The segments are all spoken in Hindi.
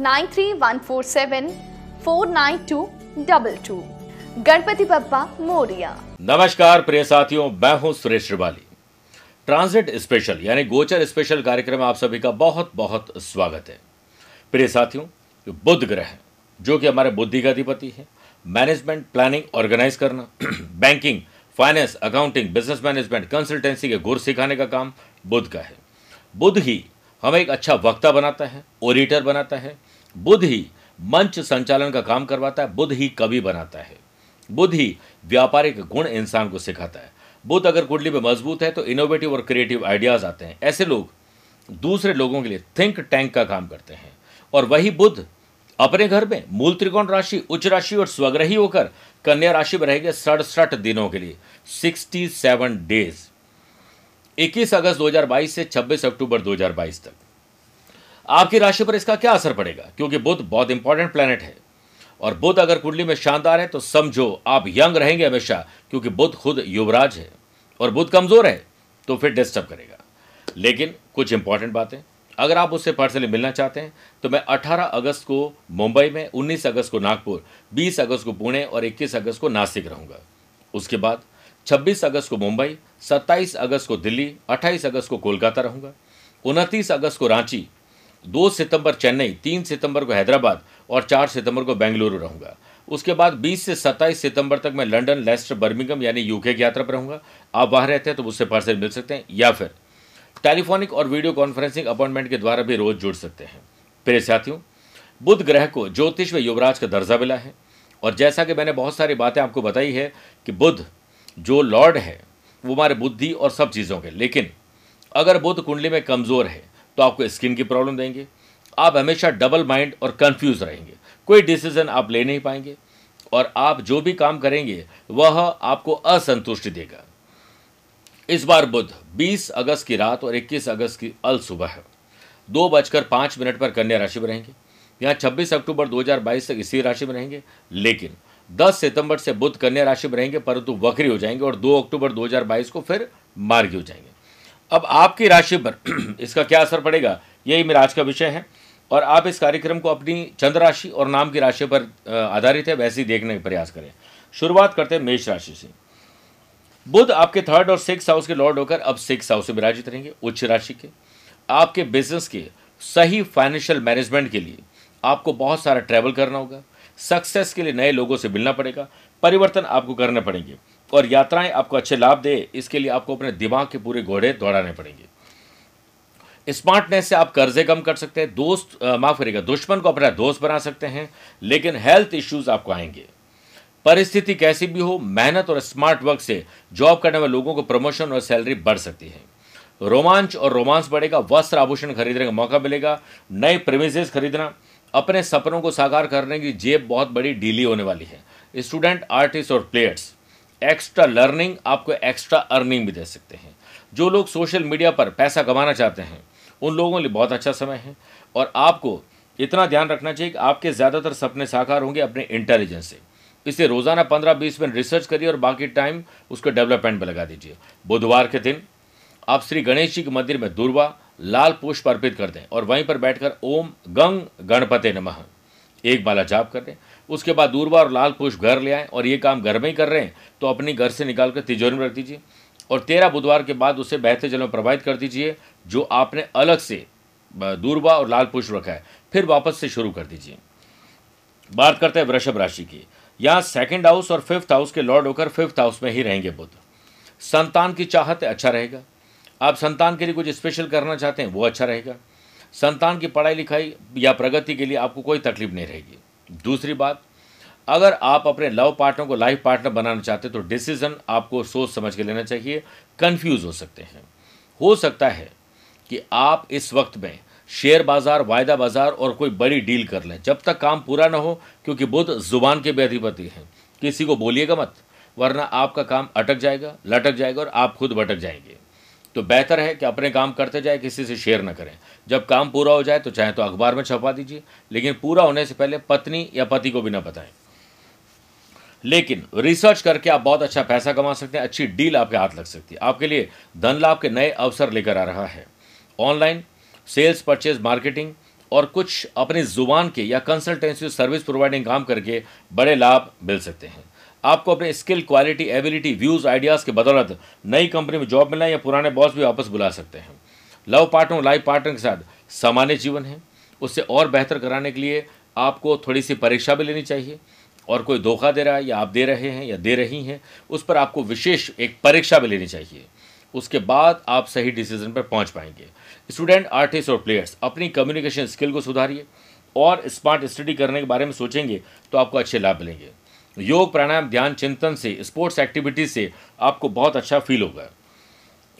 Nine three one four seven four nine two double two Ganpati Bappa Morya. नमस्कार, प्रिय साथियों, मैं हूँ सुरेश श्रिवाली। ट्रांजिट स्पेशल, यानी गोचर स्पेशल कार्यक्रम में आप सभी का बहुत बहुत स्वागत है। प्रिय साथियों, बुध ग्रह, जो कि हमारे बुद्धि का अधिपति है, मैनेजमेंट, प्लानिंग, ऑर्गेनाइज करना, banking, finance, accounting, business management, consultancy के गुर सिखाने का काम बुध का है। बुध ही हमें एक अच्छा वक्ता बनाता है ओरिटर बनाता है बुध ही मंच संचालन का काम करवाता है, बुध ही कवि बनाता है। बुध ही व्यापारिक गुण इंसान को सिखाता है। बुध अगर कुंडली में मज़बूत है तो इनोवेटिव और क्रिएटिव आइडियाज़ आते हैं। ऐसे लोग दूसरे लोगों के लिए थिंक टैंक का काम करते हैं। और वही बुध अपने घर में मूल त्रिकोण राशि, उच्च राशि और स्वग्रही होकर कन्या राशि में रहेंगे सड़सठ दिनों के लिए 67 डेज़ 21 अगस्त 2022 से 26 अक्टूबर 2022 तक। आपकी राशि पर इसका क्या असर पड़ेगा? क्योंकि बुध बहुत इंपॉर्टेंट प्लेनेट है। और बुध अगर कुंडली में शानदार है तो समझो आप यंग रहेंगे हमेशा, क्योंकि बुध खुद युवराज है। और बुध कमज़ोर है तो फिर डिस्टर्ब करेगा। लेकिन कुछ इंपॉर्टेंट बातें। अगर आप उससे पर्सनली मिलना चाहते हैं तो मैं 18 अगस्त को मुंबई में 19 अगस्त को नागपुर 20 अगस्त को पुणे और 21 अगस्त को नासिक रहूँगा। उसके बाद 26 अगस्त को मुंबई 27 अगस्त को दिल्ली 28 अगस्त को कोलकाता रहूँगा। उनतीस अगस्त को रांची 2 सितंबर चेन्नई, तीन सितंबर को हैदराबाद और चार सितंबर को बेंगलुरु रहूँगा। उसके बाद 20 से 27 सितंबर तक मैं लंदन लेस्टर, बर्मिंगम यानी यूके की यात्रा पर रहूँगा। आप वहाँ रहते हैं तो मुझसे पर्सनली मिल सकते हैं या फिर टेलीफोनिक और वीडियो कॉन्फ्रेंसिंग अपॉइंटमेंट के द्वारा भी रोज जुड़ सकते हैं। प्रिय साथियों, बुध ग्रह को ज्योतिष व युवराज का दर्जा मिला है और जैसा कि मैंने बहुत सारी बातें आपको बताई है कि बुध जो लॉर्ड है, वो हमारे बुद्धि और सब चीज़ों के। लेकिन अगर बुध कुंडली में कमज़ोर है तो आपको स्किन की प्रॉब्लम देंगे। आप हमेशा डबल माइंड और कंफ्यूज रहेंगे। कोई डिसीज़न आप ले नहीं पाएँगे और आप जो भी काम करेंगे, वह आपको असंतुष्टि देगा। इस बार बुध 20 अगस्त की रात और 21 अगस्त की अल सुबह। है दो बजकर पाँच मिनट पर कन्या राशि में रहेंगे। यहाँ 26 अक्टूबर 2022 तक इसी राशि में रहेंगे। लेकिन 10 सितंबर से बुध कन्या राशि में रहेंगे, परंतु वक्री हो जाएँगे और 2 अक्टूबर 2022 को फिर मार्गी हो जाएँगे। अब आपकी राशि पर इसका क्या असर पड़ेगा, यही मेरा आज का विषय है। और आप इस कार्यक्रम को अपनी चंद्र राशि और नाम की राशि पर आधारित है, वैसे ही देखने का प्रयास करें। शुरुआत करते हैं मेष राशि से। बुध आपके थर्ड और सिक्स हाउस के लॉर्ड होकर अब सिक्स हाउस से विराजित रहेंगे, उच्च राशि के। आपके बिज़नेस के सही फाइनेंशियल मैनेजमेंट के लिए आपको बहुत सारा ट्रैवल करना होगा। सक्सेस के लिए नए लोगों से मिलना पड़ेगा। परिवर्तन आपको करने पड़ेंगे। और यात्राएँ आपको अच्छे लाभ दे, इसके लिए आपको अपने दिमाग के पूरे घोड़े दौड़ाने पड़ेंगे। स्मार्टनेस से आप कर्जे कम कर सकते हैं, दोस्त माफ़ करिएगा, दुश्मन को अपना दोस्त बना सकते हैं, लेकिन हेल्थ इश्यूज़ आपको आएँगे। परिस्थिति कैसी भी हो, मेहनत और स्मार्ट वर्क से जॉब करने वाले लोगों को प्रमोशन और सैलरी बढ़ सकती है। रोमांच और रोमांस बढ़ेगा, वस्त्र आभूषण खरीदने का मौका मिलेगा, नए प्रेमिसेस खरीदना, अपने सपनों को साकार करने की जेब बहुत बड़ी डीली होने वाली है। स्टूडेंट आर्टिस्ट और प्लेयर्स एक्स्ट्रा लर्निंग आपको एक्स्ट्रा अर्निंग भी दे सकते हैं। जो लोग सोशल मीडिया पर पैसा कमाना चाहते हैं, उन लोगों के लिए बहुत अच्छा समय है और आपको इतना ध्यान रखना चाहिए कि आपके ज़्यादातर सपने साकार होंगे अपने इंटेलिजेंस से। इसलिए रोज़ाना पंद्रह बीस मिनट रिसर्च करिए और बाकी टाइम उसको डेवलपमेंट में लगा दीजिए। बुधवार के दिन आप श्री गणेश जी के मंदिर में दुर्वा, लाल पुष्प अर्पित कर दें और वहीं पर बैठकर ओम गंग गणपते नमः। एक माला जाप कर दें। उसके बाद दूरबा और लाल पुष्प घर ले आएँ और ये काम घर में ही कर रहे हैं तो अपनी घर से निकाल कर तिजोरी में रख दीजिए। और तेरह बुधवार के बाद उसे बहते जल में प्रवाहित कर दीजिए, जो आपने अलग से दूरबा और लाल पुष्प रखा है। फिर वापस से शुरू कर दीजिए। बात करते हैं वृषभ राशि की। यहाँ सेकंड हाउस और फिफ्थ हाउस के लॉर्ड होकर फिफ्थ हाउस में ही रहेंगे बुद्ध संतान की चाहत अच्छा रहेगा। आप संतान के लिए कुछ स्पेशल करना चाहते हैं, वो अच्छा रहेगा। संतान की पढ़ाई लिखाई या प्रगति के लिए आपको कोई तकलीफ़ नहीं रहेगी। दूसरी बात, अगर आप अपने लव पार्टनर को लाइफ पार्टनर बनाना चाहते हैं तो डिसीज़न आपको सोच समझ के लेना चाहिए। कंफ्यूज हो सकते हैं। हो सकता है कि आप इस वक्त में शेयर बाज़ार, वायदा बाज़ार और कोई बड़ी डील कर लें। जब तक काम पूरा ना हो, क्योंकि बुद्ध ज़ुबान के बेधिपति हैं। किसी को बोलिएगा मत, वरना आपका काम अटक जाएगा, लटक जाएगा और आप खुद भटक जाएँगे। तो बेहतर है कि अपने काम करते जाए, किसी से शेयर ना करें। जब काम पूरा हो जाए तो चाहे तो अखबार में छपा दीजिए, लेकिन पूरा होने से पहले पत्नी या पति को भी ना बताएँ। लेकिन रिसर्च करके आप बहुत अच्छा पैसा कमा सकते हैं, अच्छी डील आपके हाथ लग सकती है। आपके लिए धन लाभ के नए अवसर लेकर आ रहा है। ऑनलाइन, सेल्स परचेज, मार्केटिंग और कुछ अपनी ज़ुबान के या कंसल्टेंसी, सर्विस प्रोवाइडिंग काम करके बड़े लाभ मिल सकते हैं। आपको अपने skill, quality, ability, views, ideas के बदौलत नई कंपनी में जॉब मिलना या पुराने बॉस भी वापस बुला सकते हैं। लव पार्टनर, लाइफ पार्टनर के साथ सामान्य जीवन है। उससे और बेहतर कराने के लिए आपको थोड़ी सी परीक्षा भी लेनी चाहिए। और कोई धोखा दे रहा है या आप दे रहे हैं या दे रही हैं, उस पर आपको विशेष एक परीक्षा भी लेनी चाहिए। उसके बाद आप सही डिसीज़न पर पहुँच पाएँगे। स्टूडेंट, आर्टिस्ट और प्लेयर्स, अपनी कम्युनिकेशन स्किल को सुधारिए और स्मार्ट स्टडी करने के बारे में सोचेंगे तो आपको अच्छे लाभ मिलेंगे। योग, प्राणायाम, ध्यान, चिंतन से स्पोर्ट्स एक्टिविटीज़ से आपको बहुत अच्छा फील होगा।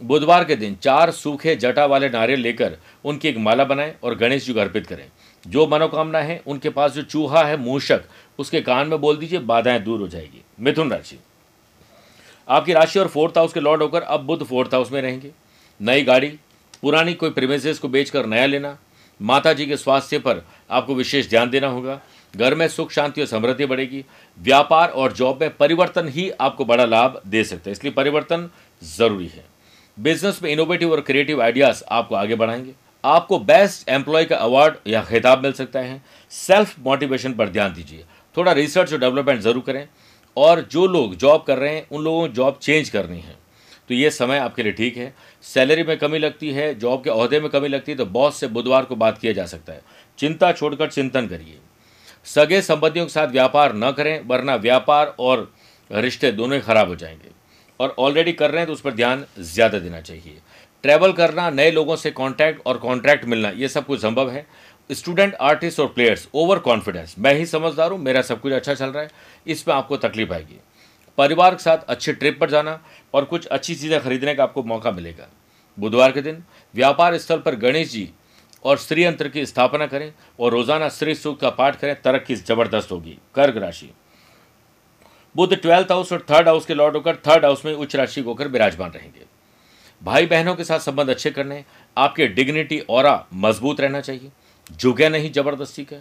बुधवार के दिन चार सूखे जटा वाले नारियल लेकर उनकी एक माला बनाएँ और गणेश जी को अर्पित करें। जो मनोकामना है, उनके पास जो चूहा है, मूषक, उसके कान में बोल दीजिए, बाधाएँ दूर हो जाएगी। मिथुन राशि। आपकी राशि और फोर्थ हाउस के लॉर्ड होकर अब बुद्ध फोर्थ हाउस में रहेंगे। नई गाड़ी, पुरानी कोई प्रीमेसेस को बेचकर नया लेना माता जी के स्वास्थ्य पर आपको विशेष ध्यान देना होगा। घर में सुख, शांति और समृद्धि बढ़ेगी। व्यापार और जॉब में परिवर्तन ही आपको बड़ा लाभ दे सकता है, इसलिए परिवर्तन ज़रूरी है। बिज़नेस में इनोवेटिव और क्रिएटिव आइडियाज़ आपको आगे बढ़ाएँगे। आपको बेस्ट एम्प्लॉय का अवार्ड या खिताब मिल सकता है। सेल्फ मोटिवेशन पर ध्यान दीजिए। थोड़ा रिसर्च और डेवलपमेंट ज़रूर करें। और जो लोग जॉब कर रहे हैं, उन लोगों को जॉब चेंज करनी है। तो ये समय आपके लिए ठीक है। सैलरी में कमी लगती है जॉब के अहदे में कमी लगती है तो बॉस से बुधवार को बात किया जा सकता है। चिंता छोड़कर चिंतन करिए। सगे संबंधियों के साथ व्यापार न करें, वरना व्यापार और रिश्ते दोनों ही खराब हो जाएँगे। और ऑलरेडी कर रहे हैं तो उस पर ध्यान ज़्यादा देना चाहिए। ट्रैवल करना, नए लोगों से कॉन्टैक्ट और कॉन्ट्रैक्ट मिलना, ये सब कुछ संभव है। स्टूडेंट आर्टिस्ट और प्लेयर्स ओवर कॉन्फिडेंस मैं ही समझदार हूँ, मेरा सब कुछ अच्छा चल रहा है, इसमें आपको तकलीफ़ आएगी। परिवार के साथ अच्छे ट्रिप पर जाना और कुछ अच्छी चीज़ें खरीदने का आपको मौका मिलेगा। बुधवार के दिन, व्यापार स्थल पर गणेश जी और श्री की स्थापना करें। और रोज़ाना श्री सूख का पाठ करें, तरक्की ज़बरदस्त होगी। कर्क राशि। बुद्ध ट्वेल्थ हाउस और थर्ड हाउस के लॉर्ड होकर थर्ड हाउस में उच्च राशि होकर विराजमान रहेंगे। भाई बहनों के साथ संबंध अच्छे करने, आपके डिग्निटी और मज़बूत रहना चाहिए। झुके नहीं, ज़बरदस्ती का।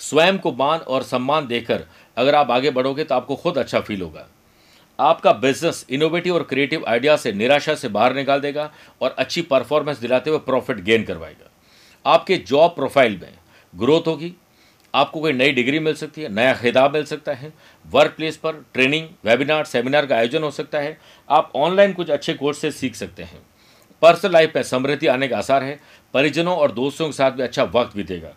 स्वयं को मान और सम्मान देकर अगर आप आगे बढ़ोगे तो आपको खुद अच्छा फील होगा। आपका बिज़नेस इनोवेटिव और क्रिएटिव आइडिया से, निराशा से बाहर निकाल देगा और अच्छी परफॉर्मेंस दिलाते हुए प्रॉफिट गेन करवाएगा। आपके जॉब प्रोफ़ाइल में ग्रोथ होगी। आपको कोई नई डिग्री मिल सकती है, नया खिताब मिल सकता है वर्क प्लेस पर ट्रेनिंग वेबिनार सेमिनार का आयोजन हो सकता है। आप ऑनलाइन कुछ अच्छे कोर्स से सीख सकते हैं। पर्सनल लाइफ में समृद्धि आने का आसार है। परिजनों और दोस्तों के साथ भी अच्छा वक्त बीतेगा।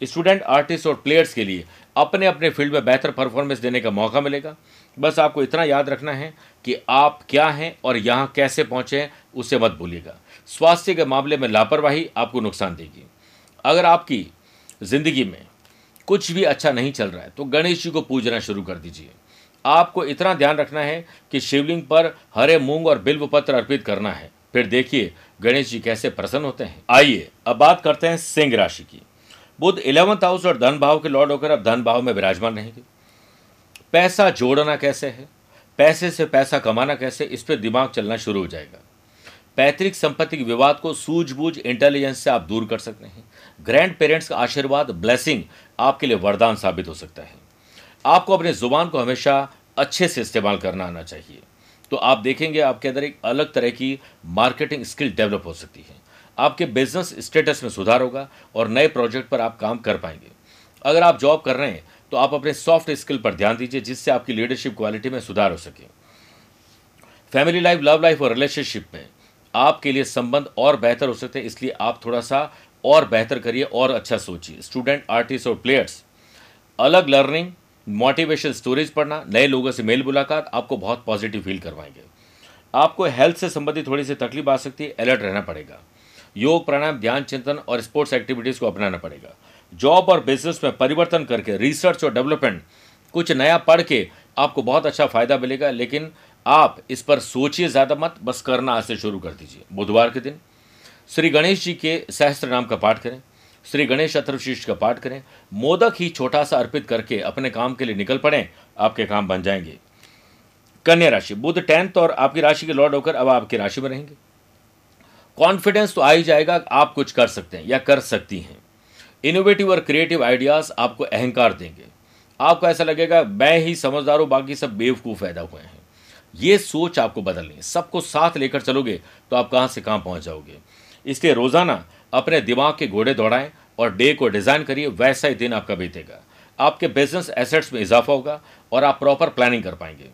स्टूडेंट आर्टिस्ट और प्लेयर्स के लिए अपने अपने फ़ील्ड में बेहतर परफॉर्मेंस देने का मौका मिलेगा। बस आपको इतना याद रखना है कि आप क्या हैं और यहाँ कैसे पहुँचे उसे मत भूलिएगा। स्वास्थ्य के मामले में लापरवाही आपको नुकसान देगी। अगर आपकी ज़िंदगी में कुछ भी अच्छा नहीं चल रहा है तो गणेश जी को पूजना शुरू कर दीजिए। आपको इतना ध्यान रखना है कि शिवलिंग पर हरे मूंग और बिल्व पत्र अर्पित करना है। फिर देखिए, गणेश जी कैसे प्रसन्न होते हैं। आइए, अब बात करते हैं सिंह राशि की। बुद्ध इलेवंथ हाउस और धन भाव के लॉर्ड होकर अब धन भाव में विराजमान रहेंगे। पैसा जोड़ना कैसे है? पैसे से पैसा कमाना कैसे? इस पर दिमाग चलना शुरू हो जाएगा। पैतृक संपत्ति के विवाद को सूझबूझ इंटेलिजेंस से आप दूर कर सकते हैं। ग्रैंड पेरेंट्स का आशीर्वाद ब्लेसिंग आपके लिए वरदान साबित हो सकता है। आपको अपने ज़ुबान को हमेशा अच्छे से इस्तेमाल करना आना चाहिए। तो आप देखेंगे आपके अंदर एक अलग तरह की मार्केटिंग स्किल डेवलप हो सकती है। आपके बिज़नेस स्टेटस में सुधार होगा और नए प्रोजेक्ट पर आप काम कर पाएँगे। अगर आप जॉब कर रहे हैं तो आप अपने सॉफ्ट स्किल पर ध्यान दीजिए, जिससे आपकी लीडरशिप क्वालिटी में सुधार हो सके। फैमिली लाइफ लव लाइफ और रिलेशनशिप में आपके लिए संबंध और बेहतर हो सकते हैं, इसलिए आप थोड़ा सा और बेहतर करिए और अच्छा सोचिए। स्टूडेंट आर्टिस्ट और प्लेयर्स अलग लर्निंग मोटिवेशन स्टोरीज पढ़ना, नए लोगों से मेल मुलाकात, आपको बहुत पॉजिटिव फील करवाएँगे। आपको हेल्थ से संबंधित थोड़ी सी तकलीफ़ आ सकती है अलर्ट रहना पड़ेगा। योग, प्राणायाम, ध्यान चिंतन और स्पोर्ट्स एक्टिविटीज़ को अपनाना पड़ेगा। जॉब और बिज़नेस में परिवर्तन करके रिसर्च और डेवलपमेंट कुछ नया पढ़ के आपको बहुत अच्छा फ़ायदा मिलेगा, लेकिन आप इस पर सोचिए ज़्यादा मत, बस करना आज से शुरू कर दीजिए। बुधवार के दिन श्री गणेश जी के सहस्त्र नाम का पाठ करें, श्री गणेश अथर्वशीष का पाठ करें, मोदक ही छोटा सा अर्पित करके अपने काम के लिए निकल पड़े, आपके काम बन जाएँगे। कन्या राशि, बुध टेंथ और आपकी राशि के लॉर्ड होकर अब आपकी राशि में रहेंगे। कॉन्फिडेंस तो आ ही जाएगा, आप कुछ कर सकते हैं या कर सकती हैं। इनोवेटिव और क्रिएटिव आइडियाज़ आपको अहंकार देंगे। आपको ऐसा लगेगा, मैं ही समझदार हूँ, बाकी सब बेवकूफ़ पैदा हुए हैं। ये सोच आपको बदलनी है। सबको साथ लेकर चलोगे तो आप कहाँ से कहाँ पहुँच जाओगे। इसलिए रोज़ाना अपने दिमाग के घोड़े दौड़ाएँ और डे को डिज़ाइन करिए, वैसा ही दिन आपका बीतेगा। आपके बिज़नेस एसेट्स में इजाफा होगा और आप प्रॉपर प्लानिंग कर पाएँगे।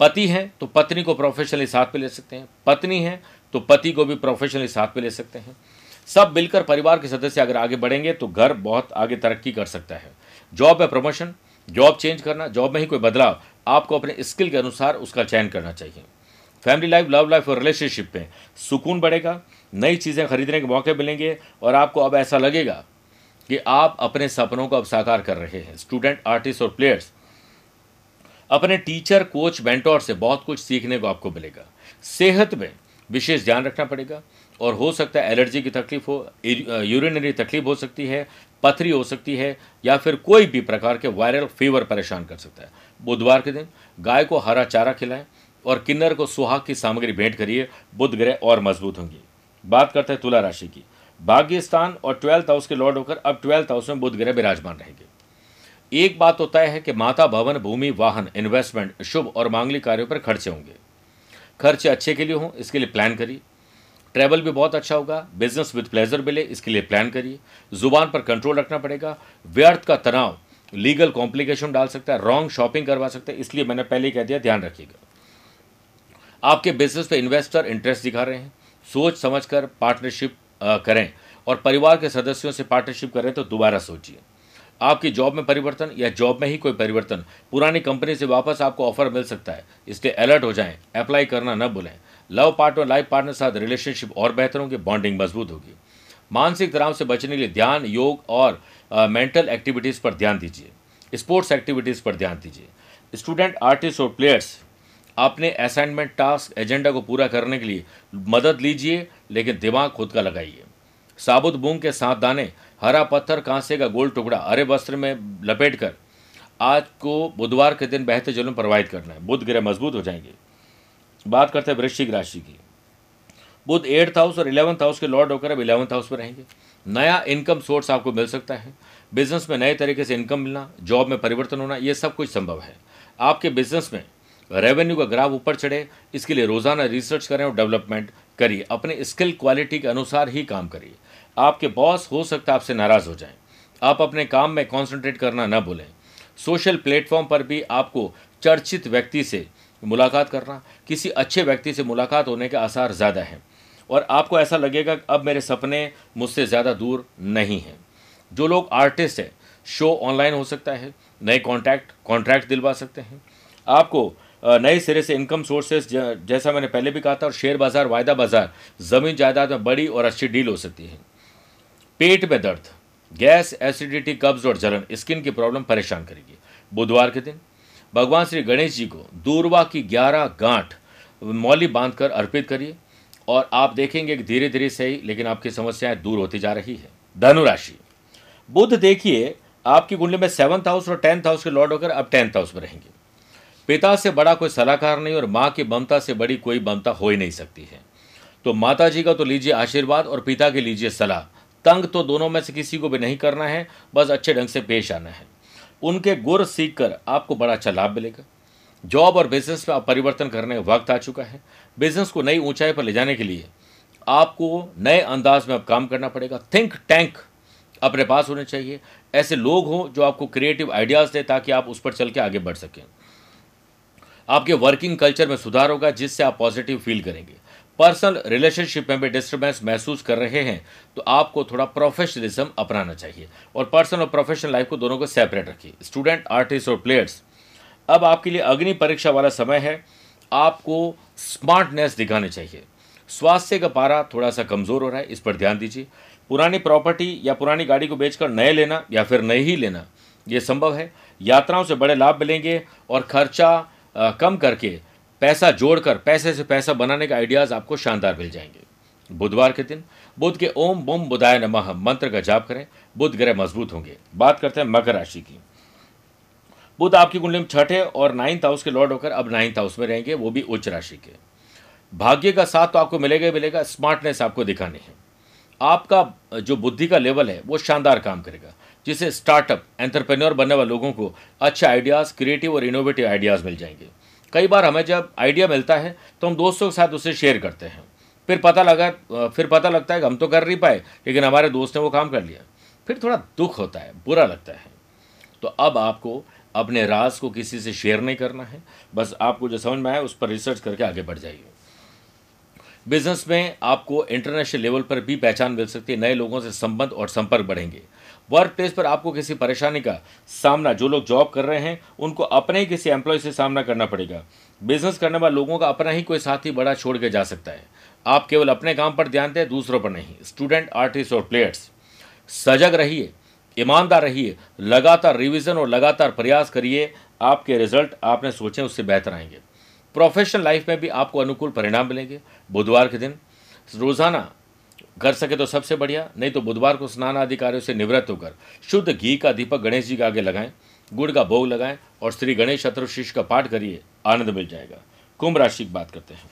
पति हैं तो पत्नी को प्रोफेशनली साथ में ले सकते हैं। पत्नी हैं तो पति को भी प्रोफेशनली साथ में ले सकते हैं। सब मिलकर परिवार के सदस्य अगर आगे बढ़ेंगे तो घर बहुत आगे तरक्की कर सकता है। जॉब में प्रमोशन जॉब चेंज करना, जॉब में ही कोई बदलाव आपको अपने स्किल के अनुसार उसका चयन करना चाहिए। फैमिली लाइफ लव लाइफ और रिलेशनशिप में सुकून बढ़ेगा, नई चीज़ें खरीदने के मौके मिलेंगे और आपको अब ऐसा लगेगा कि आप अपने सपनों को अब साकार कर रहे हैं। स्टूडेंट आर्टिस्ट और प्लेयर्स अपने टीचर कोच मेंटोर से बहुत कुछ सीखने को आपको मिलेगा। सेहत में विशेष ध्यान रखना पड़ेगा और हो सकता है एलर्जी की तकलीफ़ हो यूरिनरी तकलीफ़ हो सकती है पथरी हो सकती है या फिर कोई भी प्रकार के वायरल फीवर परेशान कर सकता है। बुधवार के दिन गाय को हरा चारा खिलाएँ और किन्नर को सुहाग की सामग्री भेंट करिए, बुध ग्रह और मज़बूत होंगी। बात करते हैं तुला राशि की। भाग्य स्थान और ट्वेल्थ हाउस के लॉर्ड होकर अब ट्वेल्थ हाउस में बुध ग्रह विराजमान रहेंगे। एक बात तो तय है कि माता भवन, भूमि, वाहन इन्वेस्टमेंट शुभ और मांगलिक कार्यों पर खर्चे होंगे। खर्चे अच्छे के लिए हों, इसके लिए प्लान करिए। ट्रैवल भी बहुत अच्छा होगा बिज़नेस विद प्लेजर मिले, इसके लिए प्लान करिए। ज़ुबान पर कंट्रोल रखना पड़ेगा। व्यर्थ का तनाव लीगल कॉम्प्लिकेशन डाल सकता है रॉन्ग शॉपिंग करवा सकता है, इसलिए मैंने पहले ही कह दिया, ध्यान रखिएगा। आपके बिज़नेस पे इन्वेस्टर इंटरेस्ट दिखा रहे हैं। सोच समझ कर पार्टनरशिप करें और परिवार के सदस्यों से पार्टनरशिप करें तो दोबारा सोचिए। आपकी जॉब में परिवर्तन या जॉब में ही कोई परिवर्तन, पुरानी कंपनी से वापस आपको ऑफ़र मिल सकता है। इसलिए अलर्ट हो जाएँ अप्लाई करना न भूलें। लव पार्टनर, लाइफ पार्टनर साथ रिलेशनशिप और बेहतर होंगे बॉन्डिंग मज़बूत होगी। मानसिक तनाव से बचने के लिए ध्यान, योग और मेंटल एक्टिविटीज़ पर ध्यान दीजिए। स्पोर्ट्स एक्टिविटीज़ पर ध्यान दीजिए। स्टूडेंट आर्टिस्ट और प्लेयर्स अपने असाइनमेंट टास्क एजेंडा को पूरा करने के लिए मदद लीजिए, लेकिन दिमाग खुद का लगाइए। साबुत मूंग के साथ दाने, हरा पत्थर, कांसे का गोल टुकड़ा हरे वस्त्र में लपेट कर आज को बुधवार के दिन बेहतर जल प्रवाहित करना है। बुध ग्रह मज़बूत हो जाएँगे। बात करते हैं वृश्चिक राशि की। बुध एट्थ हाउस और इलेवंथ हाउस के लॉर्ड होकर अब इलेवंथ हाउस में रहेंगे। नया इनकम सोर्स आपको मिल सकता है। बिज़नेस में नए तरीके से इनकम मिलना जॉब में परिवर्तन होना, ये सब कुछ संभव है। आपके बिज़नेस में रेवेन्यू का ग्राफ ऊपर चढ़े, इसके लिए रोज़ाना रिसर्च करें और डेवलपमेंट करिए। अपने स्किल क्वालिटी के अनुसार ही काम करिए। आपके बॉस हो सकता है आपसे नाराज़ हो जाएँ। आप अपने काम में कॉन्सेंट्रेट करना न भूलें। सोशल प्लेटफॉर्म पर भी आपको चर्चित व्यक्ति से मुलाकात करना। किसी अच्छे व्यक्ति से मुलाकात होने के आसार ज़्यादा हैं। और आपको ऐसा लगेगा कि अब मेरे सपने मुझसे ज़्यादा दूर नहीं हैं। जो लोग आर्टिस्ट हैं, शो ऑनलाइन हो सकता है, नए कॉन्ट्रैक्ट कॉन्ट्रैक्ट दिलवा सकते हैं। आपको नए सिरे से इनकम सोर्सेज जैसा मैंने पहले भी कहा था, और शेयर बाज़ार, वायदा बाज़ार, ज़मीन जायदाद में बड़ी और अच्छी डील हो सकती है। पेट में दर्द, गैस, एसिडिटी, कब्ज और जलन, स्किन की प्रॉब्लम परेशान करेगी। बुधवार के दिन भगवान श्री गणेश जी को दूरवा की ग्यारह गांठ मौली बांधकर अर्पित करिए और आप देखेंगे कि धीरे धीरे सही, लेकिन आपकी समस्याएँ दूर होती जा रही है। धनुराशि। बुद्ध देखिए, आपकी कुंडली में सेवंथ हाउस और टेंथ हाउस के लॉर्ड होकर अब टेंथ हाउस में रहेंगे। पिता से बड़ा कोई सलाहकार नहीं और माँ की ममता से बड़ी कोई ममता हो ही नहीं सकती है। तो माता जी का तो लीजिए आशीर्वाद और पिता के लीजिए सलाह। तंग तो दोनों में से किसी को भी नहीं करना है, बस अच्छे ढंग से पेश आना है। उनके गुर सीख कर आपको बड़ा अच्छा लाभ मिलेगा। जॉब और बिज़नेस में परिवर्तन करने का वक्त आ चुका है। बिज़नेस को नई ऊंचाई पर ले जाने के लिए आपको नए अंदाज में अब काम करना पड़ेगा। थिंक टैंक अपने पास होने चाहिए। ऐसे लोग हों जो आपको क्रिएटिव आइडियाज़ दें ताकि आप उस पर चल के आगे बढ़ सकें। आपके वर्किंग कल्चर में सुधार होगा, जिससे आप पॉजिटिव फील करेंगे। पर्सनल रिलेशनशिप में भी डिस्टर्बेंस महसूस कर रहे हैं तो आपको थोड़ा प्रोफेशनलिज्म अपनाना चाहिए। और पर्सनल और प्रोफेशनल लाइफ को दोनों को सेपरेट रखिए। स्टूडेंट आर्टिस्ट और प्लेयर्स अब आपके लिए अग्नि परीक्षा वाला समय है। आपको स्मार्टनेस दिखानी चाहिए। स्वास्थ्य का पारा थोड़ा सा कमज़ोर हो रहा है, इस पर ध्यान दीजिए। पुरानी प्रॉपर्टी या पुरानी गाड़ी को बेचकर नए लेना या फिर नए ही लेना, ये संभव है। यात्राओं से बड़े लाभ मिलेंगे और खर्चा कम करके पैसा जोड़कर, पैसे से पैसा बनाने के आइडियाज़ आपको शानदार मिल जाएँगे। बुधवार के दिन बुध के ओम बोम बुधाय नमः मंत्र का जाप करें बुध ग्रह मज़बूत होंगे। बात करते हैं मकर राशि की। बुध आपकी कुंडली में छठे और नाइन्थ हाउस के लॉर्ड होकर अब नाइन्थ हाउस में रहेंगे, वो भी उच्च राशि के। भाग्य का साथ तो आपको मिलेगा ही मिलेगा स्मार्टनेस आपको दिखानी है। आपका जो बुद्धि का लेवल है, वो शानदार काम करेगा जिसे स्टार्टअप एंटरप्रेन्योर बनने वाले लोगों को अच्छे आइडियाज़ क्रिएटिव और इनोवेटिव आइडियाज़ मिल जाएँगे। कई बार हमें जब आइडिया मिलता है तो हम दोस्तों के साथ उसे शेयर करते हैं। फिर पता लगा, फिर पता लगता है कि हम तो कर नहीं पाए, लेकिन हमारे दोस्त ने वो काम कर लिया। फिर थोड़ा दुख होता है, बुरा लगता है। तो अब आपको अपने राज को किसी से शेयर नहीं करना है। बस आपको जो समझ में आया, उस पर रिसर्च करके आगे बढ़ जाइए। बिज़नेस में आपको इंटरनेशनल लेवल पर भी पहचान मिल सकती है, नए लोगों से संबंध और संपर्क बढ़ेंगे। वर्क प्लेस पर आपको किसी परेशानी का सामना, जो लोग जॉब कर रहे हैं, उनको अपने ही किसी एम्प्लॉय से सामना करना पड़ेगा। बिज़नेस करने वाले लोगों का अपना ही कोई साथी बड़ा छोड़ के जा सकता है। आप केवल अपने काम पर ध्यान दें, दूसरों पर नहीं। स्टूडेंट आर्टिस्ट और प्लेयर्स सजग रहिए, ईमानदार रहिए, लगातार रिवीजन और लगातार प्रयास करिए। आपके रिज़ल्ट आपने सोचे, उससे बेहतर आएँगे। प्रोफेशनल लाइफ में भी आपको अनुकूल परिणाम मिलेंगे। बुधवार के दिन रोज़ाना कर सके तो सबसे बढ़िया, नहीं तो बुधवार को स्नान आदि कार्यों से निवृत्त होकर शुद्ध घी का दीपक गणेश जी के आगे लगाएँ, गुड़ का भोग लगाएँ और श्री गणेश चतुर्शीष का पाठ करिए, आनंद मिल जाएगा। कुंभ राशि की बात करते हैं।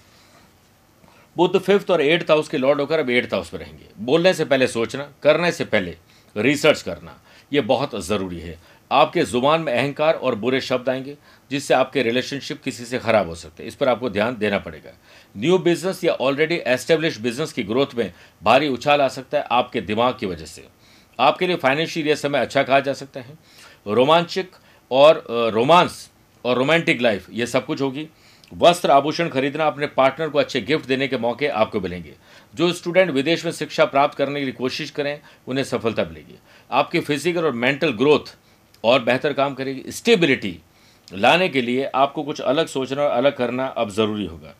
बुद्ध फिफ्थ और एट्थ हाउस के लॉर्ड होकर अब एट्थ हाउस में रहेंगे। बोलने से पहले सोचना, करने से पहले रिसर्च करना, ये बहुत ज़रूरी है। आपके ज़ुबान में अहंकार और बुरे शब्द आएँगे, जिससे आपके रिलेशनशिप किसी से ख़राब हो सकते हैं। इस पर आपको ध्यान देना पड़ेगा। न्यू बिज़नेस या ऑलरेडी एस्टेब्लिश बिज़नेस की ग्रोथ में भारी उछाल आ सकता है आपके दिमाग की वजह से। आपके लिए फाइनेंशियल ये समय अच्छा कहा जा सकता है। रोमांचिक और रोमांस और रोमांटिक लाइफ, ये सब कुछ होगी। वस्त्र आभूषण खरीदना अपने पार्टनर को अच्छे गिफ्ट देने के मौके आपको मिलेंगे। जो स्टूडेंट विदेश में शिक्षा प्राप्त करने की कोशिश करें, उन्हें सफलता मिलेगी। आपकी फ़िज़िकल और मेंटल ग्रोथ और बेहतर काम करेगी। स्टेबिलिटी लाने के लिए आपको कुछ अलग सोचना और अलग करना अब ज़रूरी होगा।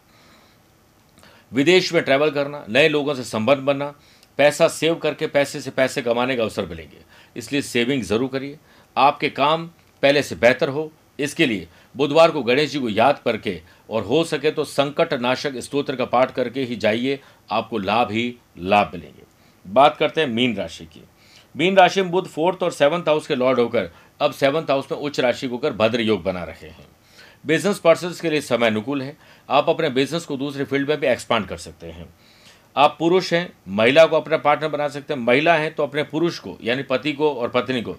विदेश में ट्रैवल करना, नए लोगों से संबंध बनना, पैसा सेव करके पैसे से पैसे कमाने का अवसर मिलेंगे। इसलिए सेविंग ज़रूर करिए। आपके काम पहले से बेहतर हो। इसके लिए बुधवार को गणेश जी को याद करके और हो सके तो संकट नाशक स्त्रोत्र का पाठ करके ही जाइए। आपको लाभ ही लाभ मिलेंगे। बात करते हैं मीन राशि की। मीन राशि में बुध फोर्थ और सेवंथ हाउस के लॉर्ड होकर अब सेवंथ हाउस में उच्च राशि होकर भद्र योग बना रहे हैं। बिज़नेस पर्सन के लिए समय अनुकूल है। आप अपने बिज़नेस को दूसरे फ़ील्ड में भी एक्सपांड कर सकते हैं। आप पुरुष हैं, महिला को अपना पार्टनर बना सकते हैं। महिला हैं तो अपने पुरुष को, यानी पति को और पत्नी को।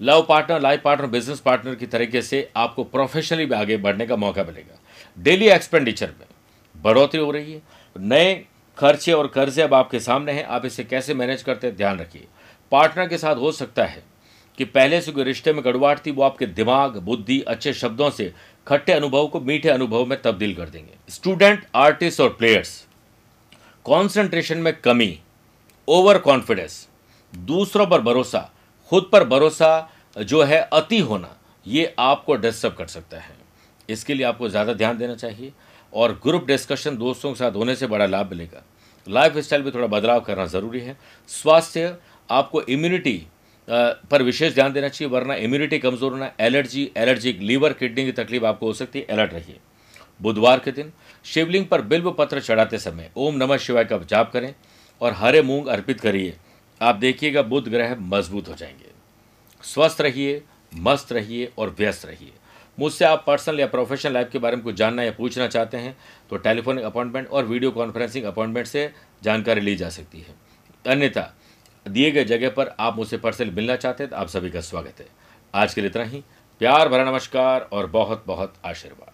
Love partner life partner business partner की तरीके से आपको प्रोफेशनली भी आगे बढ़ने का मौका मिलेगा। डेली एक्सपेंडिचर में बढ़ोतरी हो रही है। नए खर्चे और कर्जे अब आपके सामने हैं। आप इसे कैसे मैनेज करते हैं? ध्यान रखिए। पार्टनर के साथ हो सकता है कि पहले से कोई रिश्ते में गड़बड़ थी, वो आपके दिमाग, बुद्धि, अच्छे शब्दों से खट्टे अनुभव को मीठे अनुभव में तब्दील कर देंगे। स्टूडेंट आर्टिस्ट और प्लेयर्स कॉन्सेंट्रेशन में कमी ओवर कॉन्फिडेंस दूसरों पर भरोसा, खुद पर भरोसा जो है अति होना, ये आपको डिस्टर्ब कर सकता है। इसके लिए आपको ज़्यादा ध्यान देना चाहिए और ग्रुप डिस्कशन दोस्तों के साथ होने से बड़ा लाभ मिलेगा। लाइफ स्टाइल में थोड़ा बदलाव करना ज़रूरी है। स्वास्थ्य, आपको इम्यूनिटी पर विशेष ध्यान देना चाहिए, वरना इम्यूनिटी कमज़ोर होना एलर्जी एलर्जिक लीवर किडनी की तकलीफ़ आपको हो सकती है। अलर्ट रहिए। बुधवार के दिन शिवलिंग पर बिल्व पत्र चढ़ाते समय ओम नमः शिवाय का जाप करें और हरे मूंग अर्पित करिए। आप देखिएगा बुध ग्रह मज़बूत हो जाएँगे। स्वस्थ रहिए, मस्त रहिए और व्यस्त रहिए। मुझसे आप पर्सनल या प्रोफेशनल लाइफ के बारे में कुछ जानना या पूछना चाहते हैं तो टेलीफोनिक अपॉइंटमेंट और वीडियो कॉन्फ्रेंसिंग अपॉइंटमेंट से जानकारी ली जा सकती है। अन्यथा दिए गए जगह पर आप मुझसे पर्सनल मिलना चाहते हैं तो आप सभी का स्वागत है। आज के लिए इतना ही। प्यार भरा नमस्कार और बहुत बहुत आशीर्वाद।